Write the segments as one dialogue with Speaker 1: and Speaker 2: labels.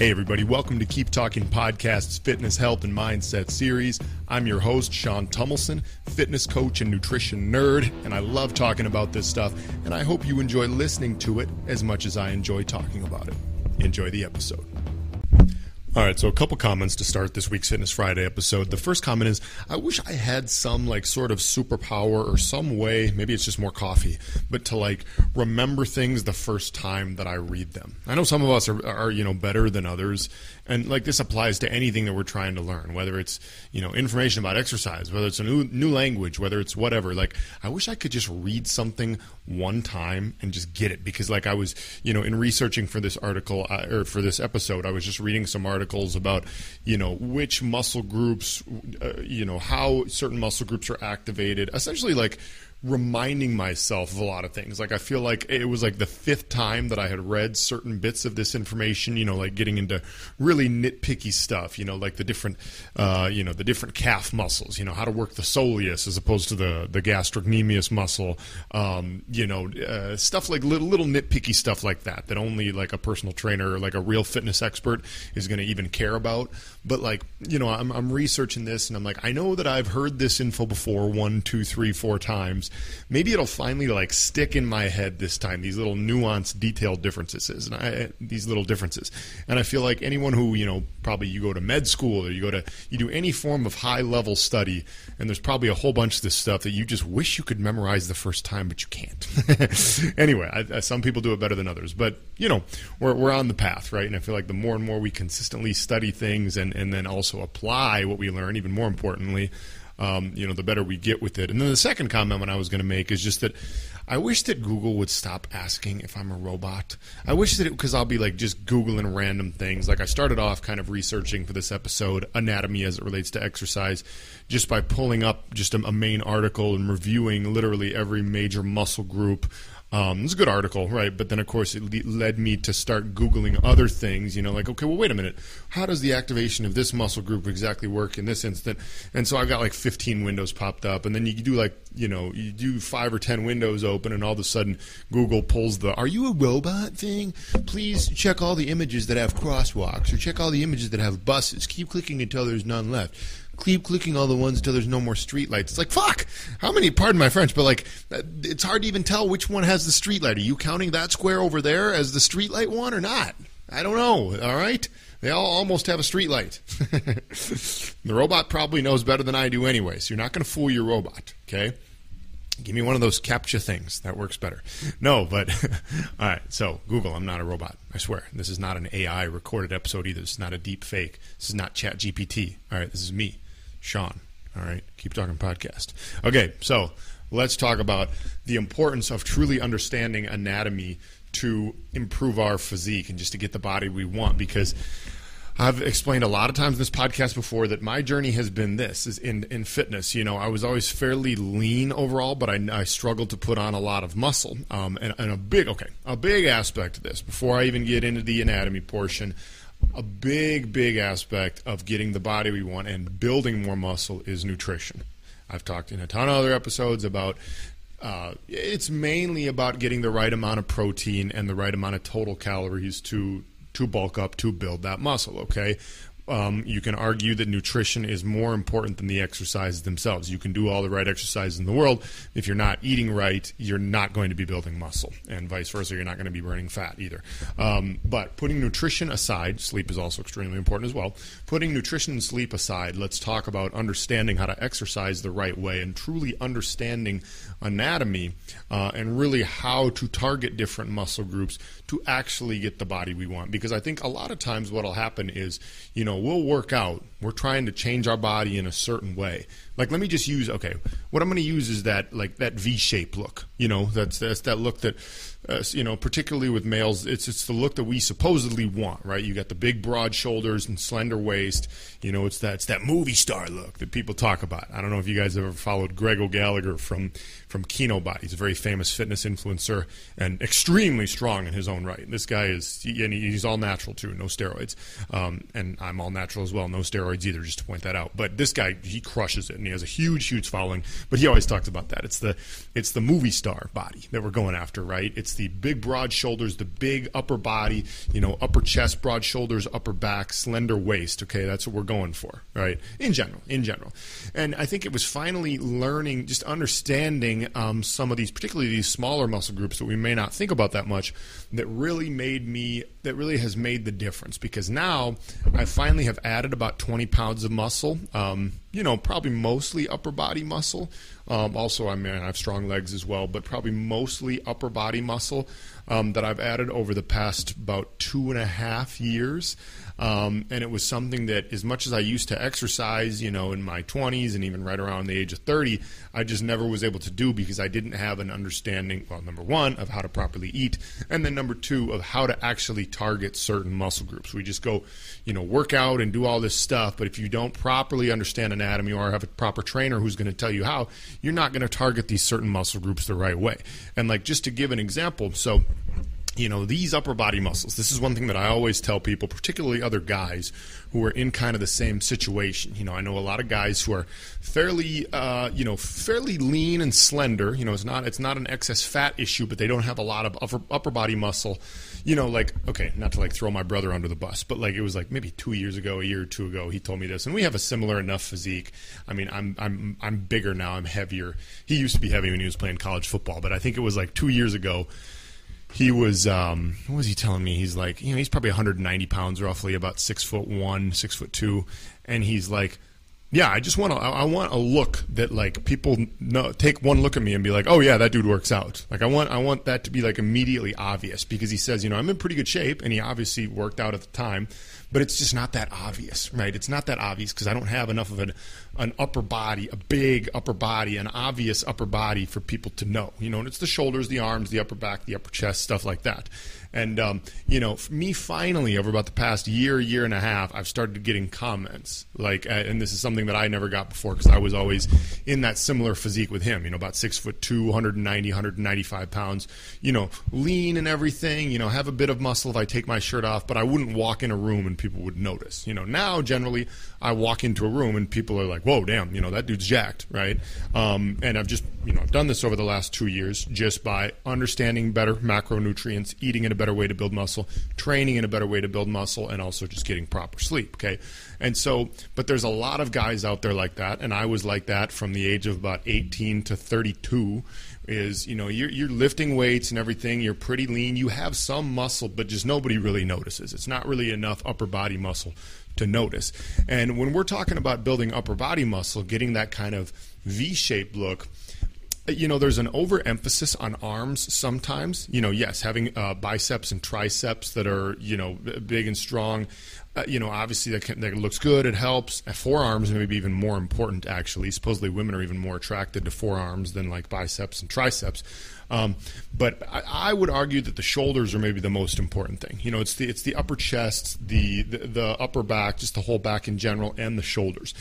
Speaker 1: Hey, everybody, welcome to Keep Talking Podcast's Fitness, Health, and Mindset series. I'm your host, Sean Tumilson, fitness coach and nutrition nerd, and I love talking about this stuff, and I hope you enjoy listening to it as much as I enjoy talking about it. Enjoy the episode. All right, so a couple comments to start this week's Fitness Friday episode. The first comment is I wish I had some like sort of superpower or some way, maybe it's just more coffee, but to like remember things the first time that I read them. I know some of us are, are you know better than others, and like this applies to anything that we're trying to learn, whether it's you know information about exercise, whether it's a new new language, whether it's whatever. Like I wish I could just read something one time and just get it because like I was you know in researching for this article uh, or for this episode, I was just reading some articles about you know which muscle groups, uh, you know how certain muscle groups are activated, essentially like reminding myself of a lot of things. Like I feel like it was like the fifth time that I had read certain bits of this information. You know, like getting into really nitpicky stuff. You know, like the different, uh, you know, the different calf muscles. You know, how to work the soleus as opposed to the the gastrocnemius muscle. Um, you know, uh, stuff like little little nitpicky stuff like that that only like a personal trainer or like a real fitness expert is going to even care about. But like, you know, I'm I'm researching this and I'm like, I know that I've heard this info before one, two, three, four times maybe it'll finally like stick in my head this time. These little nuanced, detailed differences, and I, these little differences. And I feel like anyone who you know, probably you go to med school or you go to you do any form of high level study, and there's probably a whole bunch of this stuff that you just wish you could memorize the first time, but you can't. anyway, I, I, some people do it better than others, but you know, we're we're on the path, right? And I feel like the more and more we consistently study things and and then also apply what we learn, even more importantly um, you know, the better we get with it. And then the second comment when I was going to make is just that I wish that Google would stop asking if I'm a robot. I wish that it because I'll be like just googling random things. Like I started off kind of researching for this episode anatomy as it relates to exercise, just by pulling up just a, a main article and reviewing literally every major muscle group um, it's a good article, right? But then, of course, it le- led me to start Googling other things, you know, like, okay, well, wait a minute. How does the activation of this muscle group exactly work in this instant? And so I got like 15 windows popped up. And then you do like, you know, you do five or 10 windows open, and all of a sudden Google pulls the, are you a robot thing? Please check all the images that have crosswalks or check all the images that have buses. Keep clicking until there's none left keep clicking all the ones until there's no more street lights. It's like fuck. How many? Pardon my French, but like it's hard to even tell which one has the street light. Are you counting that square over there as the street light one or not? I don't know. All right. They all almost have a street light. the robot probably knows better than I do anyway, so you're not going to fool your robot, okay? Give me one of those CAPTCHA things. That works better. No, but all right. So Google, I'm not a robot. I swear. This is not an AI recorded episode either. This is not a deep fake. This is not Chat GPT. All right. This is me. Sean. All right, keep talking podcast. Okay, so let's talk about the importance of truly understanding anatomy to improve our physique and just to get the body we want because I've explained a lot of times in this podcast before that my journey has been this is in, in fitness. You know, I was always fairly lean overall, but I, I struggled to put on a lot of muscle. Um, and, and a big, okay, a big aspect of this before I even get into the anatomy portion a big, big aspect of getting the body we want and building more muscle is nutrition. I've talked in a ton of other episodes about uh, it's mainly about getting the right amount of protein and the right amount of total calories to to bulk up to build that muscle. Okay, um, you can argue that nutrition is more important than the exercises themselves. You can do all the right exercises in the world. If you're not eating right, you're not going to be building muscle, and vice versa. You're not going to be burning fat either. Um, but putting nutrition aside, sleep is also extremely important as well. Putting nutrition and sleep aside, let's talk about understanding how to exercise the right way and truly understanding anatomy uh, and really how to target different muscle groups to actually get the body we want. Because I think a lot of times what will happen is, you know, we'll work out. We're trying to change our body in a certain way. Like, let me just use, okay, what I'm going to use is that, like, that V shape look. You know, that's, that's that look that uh, you know, particularly with males, it's it's the look that we supposedly want, right? You got the big, broad shoulders and slender waist. You know, it's that it's that movie star look that people talk about. I don't know if you guys have ever followed Greg O'Gallagher from from Kinobody. He's a very famous fitness influencer and extremely strong in his own right. This guy is, and he's all natural too, no steroids. Um, and I'm all natural as well, no steroids either, just to point that out. But this guy, he crushes it, and he has a huge, huge following. But he always talks about that. It's the it's the movie star body that we're going after, right? It's the big, broad shoulders, the big upper body, you know, upper chest, broad shoulders, upper back, slender waist. Okay, that's what we're going for, right? In general, in general. And I think it was finally learning, just understanding um, some of these, particularly these smaller muscle groups that we may not think about that much, that really made me, that really has made the difference because now I finally have added about 20 pounds of muscle. Um, you know, probably mostly upper body muscle. Um, also, I mean, I have strong legs as well, but probably mostly upper body muscle um, that I've added over the past about two and a half years. Um, and it was something that, as much as I used to exercise, you know, in my 20s and even right around the age of 30, I just never was able to do because I didn't have an understanding, well, number one, of how to properly eat, and then number two, of how to actually target certain muscle groups. We just go, you know, work out and do all this stuff, but if you don't properly understand anatomy or have a proper trainer who's going to tell you how, you're not going to target these certain muscle groups the right way. And like just to give an example, so you know these upper body muscles. This is one thing that i always tell people particularly other guys who are in kind of the same situation. You know i know a lot of guys who are fairly uh, you know fairly lean and slender. You know it's not it's not an excess fat issue but they don't have a lot of upper, upper body muscle. You know like okay not to like throw my brother under the bus but like it was like maybe two years ago a year or two ago he told me this and we have a similar enough physique. I mean i'm i'm i'm bigger now i'm heavier. He used to be heavy when he was playing college football but i think it was like two years ago he was um, what was he telling me? He's like you know he's probably 190 pounds roughly about six foot one six foot two. And he's like yeah i just want to i want a look that like people know, take one look at me and be like oh yeah that dude works out like i want i want that to be like immediately obvious because he says you know i'm in pretty good shape and he obviously worked out at the time but it's just not that obvious right it's not that obvious because i don't have enough of an an upper body, a big upper body, an obvious upper body for people to know. You know, and it's the shoulders, the arms, the upper back, the upper chest, stuff like that. And um, you know, me finally over about the past year, year and a half, I've started getting comments like, and this is something that I never got before because I was always in that similar physique with him. You know, about six foot two, 190, 195 pounds. You know, lean and everything. You know, have a bit of muscle if I take my shirt off, but I wouldn't walk in a room and people would notice. You know, now generally I walk into a room and people are like, whoa, damn, you know, that dude's jacked, right? Um, and I've just, you know, I've done this over the last two years just by understanding better macronutrients, eating in a better way to build muscle, training in a better way to build muscle, and also just getting proper sleep, okay? And so, but there's a lot of guys out there like that, and I was like that from the age of about 18 to 32 is you know you're, you're lifting weights and everything you're pretty lean you have some muscle but just nobody really notices it's not really enough upper body muscle to notice. And when we're talking about building upper body muscle, getting that kind of V shaped look, you know, there's an overemphasis on arms sometimes. You know, yes, having uh, biceps and triceps that are, you know, big and strong. Uh, you know, obviously that, can, that, looks good. It helps. Forearms maybe even more important. Actually, supposedly women are even more attracted to forearms than like biceps and triceps. Um, but I, I, would argue that the shoulders are maybe the most important thing. You know, it's the it's the upper chest, the, the the upper back, just the whole back in general, and the shoulders.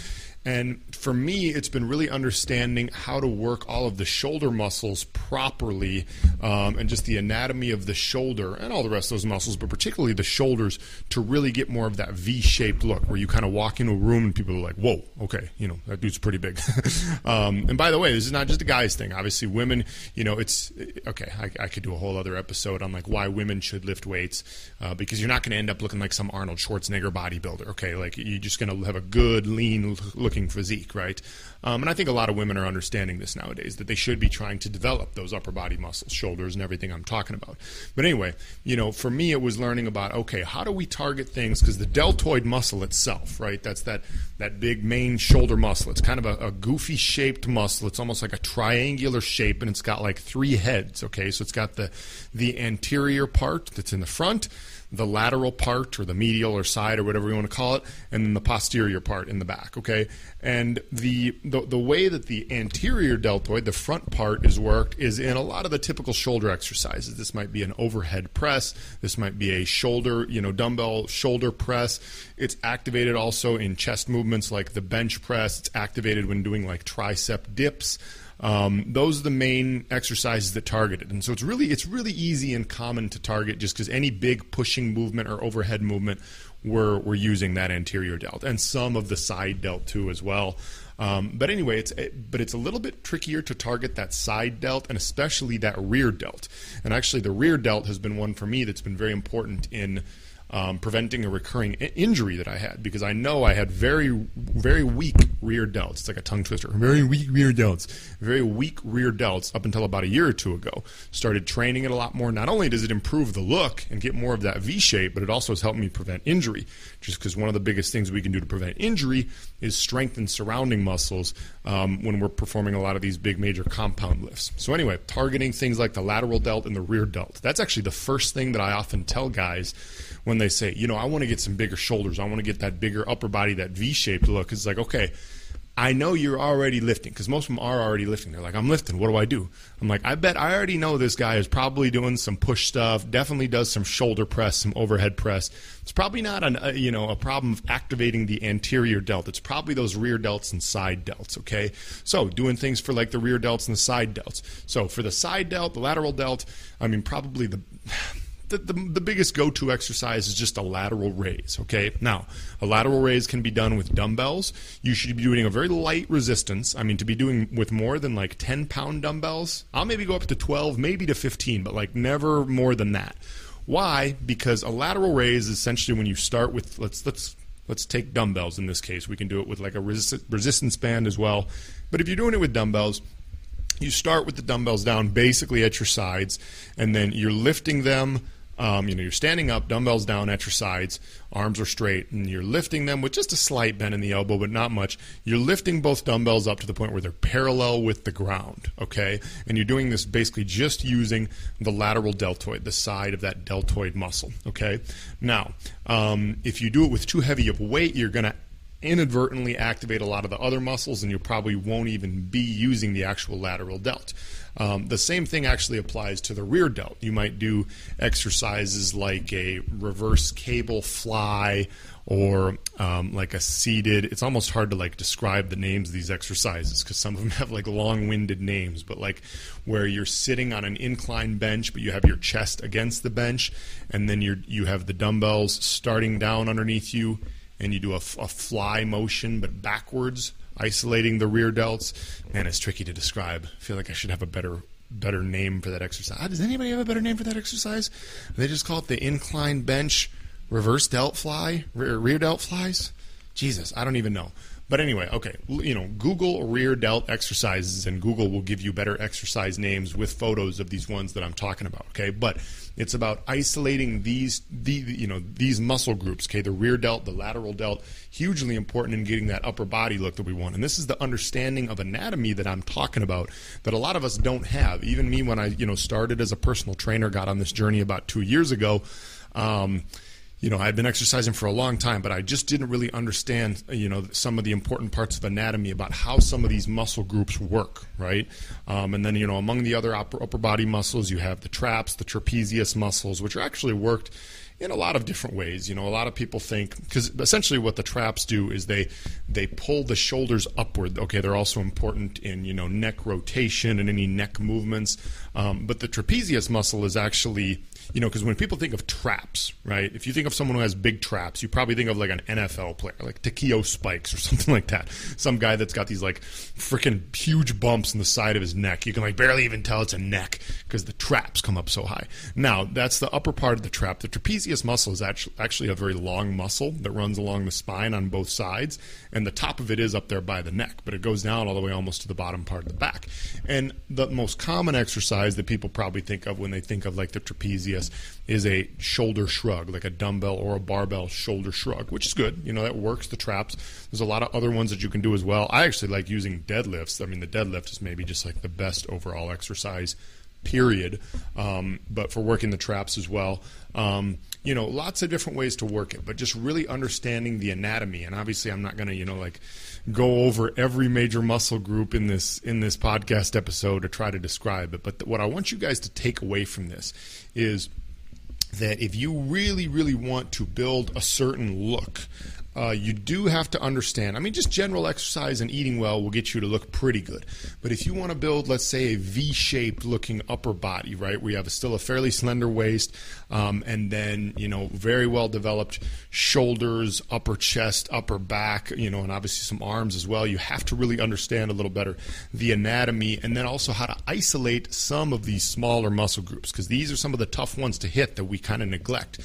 Speaker 1: And for me, it's been really understanding how to work all of the shoulder muscles properly um, and just the anatomy of the shoulder and all the rest of those muscles, but particularly the shoulders to really get more of that V shaped look where you kind of walk into a room and people are like, whoa, okay, you know, that dude's pretty big. um, and by the way, this is not just a guy's thing. Obviously, women, you know, it's okay, I, I could do a whole other episode on like why women should lift weights uh, because you're not going to end up looking like some Arnold Schwarzenegger bodybuilder, okay? Like you're just going to have a good, lean-looking physique, right? Um, and I think a lot of women are understanding this nowadays that they should be trying to develop those upper body muscles, shoulders, and everything I'm talking about. But anyway, you know, for me, it was learning about okay, how do we target things? Because the deltoid muscle itself, right? That's that that big main shoulder muscle. It's kind of a, a goofy shaped muscle. It's almost like a triangular shape, and it's got like three heads. Okay, so it's got the the anterior part that's in the front the lateral part or the medial or side or whatever you want to call it, and then the posterior part in the back. Okay, and the, the the way that the anterior deltoid, the front part, is worked is in a lot of the typical shoulder exercises. This might be an overhead press. This might be a shoulder, you know, dumbbell shoulder press. It's activated also in chest movements like the bench press. It's activated when doing like tricep dips. Um, those are the main exercises that target it, and so it's really it's really easy and common to target just because any big pushing movement or overhead movement, we're we're using that anterior delt and some of the side delt too as well. Um, but anyway, it's it, but it's a little bit trickier to target that side delt and especially that rear delt. And actually, the rear delt has been one for me that's been very important in um, preventing a recurring I- injury that I had because I know I had very, very weak rear delts. It's like a tongue twister. Very weak rear delts. Very weak rear delts up until about a year or two ago. Started training it a lot more. Not only does it improve the look and get more of that V shape, but it also has helped me prevent injury. Just because one of the biggest things we can do to prevent injury is strengthen surrounding muscles um, when we're performing a lot of these big major compound lifts. So, anyway, targeting things like the lateral delt and the rear delt. That's actually the first thing that I often tell guys when they say, you know, I want to get some bigger shoulders. I want to get that bigger upper body, that V shaped look. It's like, okay, I know you're already lifting because most of them are already lifting. They're like, I'm lifting. What do I do? I'm like, I bet I already know this guy is probably doing some push stuff. Definitely does some shoulder press, some overhead press. It's probably not an, uh, you know a problem of activating the anterior delt. It's probably those rear delts and side delts. Okay, so doing things for like the rear delts and the side delts. So for the side delt, the lateral delt, I mean probably the the, the, the, biggest go-to exercise is just a lateral raise okay? Now a lateral raise can be done with dumbbells. You should be doing a very light resistance. I mean to be doing with more than like 10 pound dumbbells i'll maybe go up to 12 maybe to 15 but like never more than that. Why? Because a lateral raise is essentially when you start with let's let's let's take dumbbells in this case. We can do it with like a resist, resistance band as well. But if you're doing it with dumbbells you start with the dumbbells down basically at your sides and then you're lifting them um, you know, you're standing up, dumbbells down at your sides, arms are straight, and you're lifting them with just a slight bend in the elbow, but not much. You're lifting both dumbbells up to the point where they're parallel with the ground, okay? And you're doing this basically just using the lateral deltoid, the side of that deltoid muscle, okay? Now, um, if you do it with too heavy of weight, you're going to inadvertently activate a lot of the other muscles, and you probably won't even be using the actual lateral delt. Um, the same thing actually applies to the rear delt. You might do exercises like a reverse cable fly or um, like a seated. It's almost hard to like describe the names of these exercises because some of them have like long-winded names. But like where you're sitting on an incline bench, but you have your chest against the bench, and then you you have the dumbbells starting down underneath you, and you do a, a fly motion but backwards isolating the rear delts. Man, it's tricky to describe. I feel like I should have a better better name for that exercise. Does anybody have a better name for that exercise? They just call it the incline bench reverse delt fly, rear, rear delt flies. Jesus, I don't even know. But anyway, okay, you know, Google rear delt exercises, and Google will give you better exercise names with photos of these ones that I'm talking about. Okay, but it's about isolating these, the you know, these muscle groups. Okay, the rear delt, the lateral delt, hugely important in getting that upper body look that we want. And this is the understanding of anatomy that I'm talking about that a lot of us don't have. Even me, when I you know started as a personal trainer, got on this journey about two years ago. Um, you know, I had been exercising for a long time, but I just didn't really understand, you know, some of the important parts of anatomy about how some of these muscle groups work, right? Um, and then, you know, among the other upper, upper body muscles, you have the traps, the trapezius muscles, which are actually worked in a lot of different ways. You know, a lot of people think because essentially what the traps do is they they pull the shoulders upward. Okay, they're also important in you know neck rotation and any neck movements. Um, but the trapezius muscle is actually you know, because when people think of traps, right? If you think of someone who has big traps, you probably think of like an NFL player, like Takeo Spikes or something like that. Some guy that's got these like freaking huge bumps in the side of his neck. You can like barely even tell it's a neck because the traps come up so high. Now, that's the upper part of the trap. The trapezius muscle is actually actually a very long muscle that runs along the spine on both sides, and the top of it is up there by the neck, but it goes down all the way almost to the bottom part of the back. And the most common exercise that people probably think of when they think of like the trapezius is a shoulder shrug, like a dumbbell or a barbell shoulder shrug, which is good. You know, that works the traps. There's a lot of other ones that you can do as well. I actually like using deadlifts. I mean, the deadlift is maybe just like the best overall exercise, period. Um, but for working the traps as well. Um, you know, lots of different ways to work it, but just really understanding the anatomy. And obviously, I'm not going to, you know, like go over every major muscle group in this in this podcast episode to try to describe it. But th- what I want you guys to take away from this is that if you really, really want to build a certain look, uh, you do have to understand. I mean, just general exercise and eating well will get you to look pretty good. But if you want to build, let's say, a V-shaped looking upper body, right, where you have a, still a fairly slender waist, um, and then you know very well developed shoulders, upper chest, upper back, you know, and obviously some arms as well. You have to really understand a little better the anatomy, and then also how to isolate some of these smaller muscle groups because these are some of the tough ones to hit that we kind of neglect.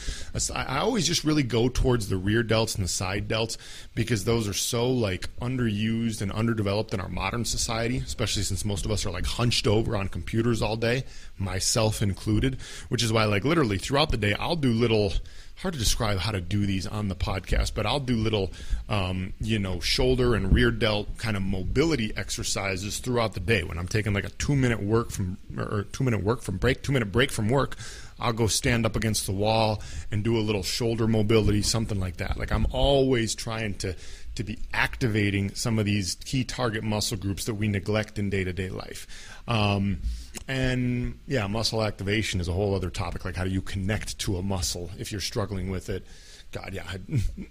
Speaker 1: I always just really go towards the rear delts and the side side delts because those are so like underused and underdeveloped in our modern society, especially since most of us are like hunched over on computers all day, myself included, which is why like literally throughout the day I'll do little hard to describe how to do these on the podcast, but I'll do little, um, you know, shoulder and rear delt kind of mobility exercises throughout the day. When I'm taking like a two minute work from or two minute work from break, two minute break from work, I'll go stand up against the wall and do a little shoulder mobility, something like that. Like I'm always trying to to be activating some of these key target muscle groups that we neglect in day to day life. Um, and yeah, muscle activation is a whole other topic. Like how do you connect to a muscle if you're struggling with it? God, yeah,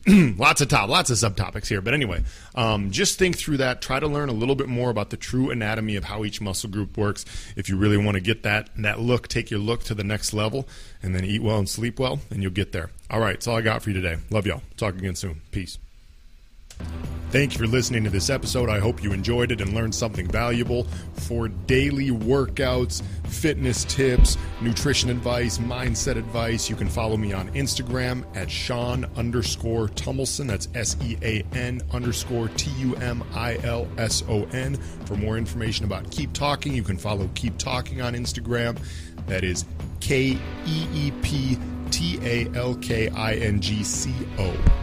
Speaker 1: lots of top, lots of subtopics here. But anyway, um, just think through that. Try to learn a little bit more about the true anatomy of how each muscle group works. If you really want to get that that look, take your look to the next level, and then eat well and sleep well, and you'll get there. All right, that's all I got for you today. Love y'all. Talk again soon. Peace. Thank you for listening to this episode. I hope you enjoyed it and learned something valuable. For daily workouts, fitness tips, nutrition advice, mindset advice, you can follow me on Instagram at Sean underscore Tumilson. That's S E A N underscore T U M I L S O N. For more information about Keep Talking, you can follow Keep Talking on Instagram. That is K E E P T A L K I N G C O.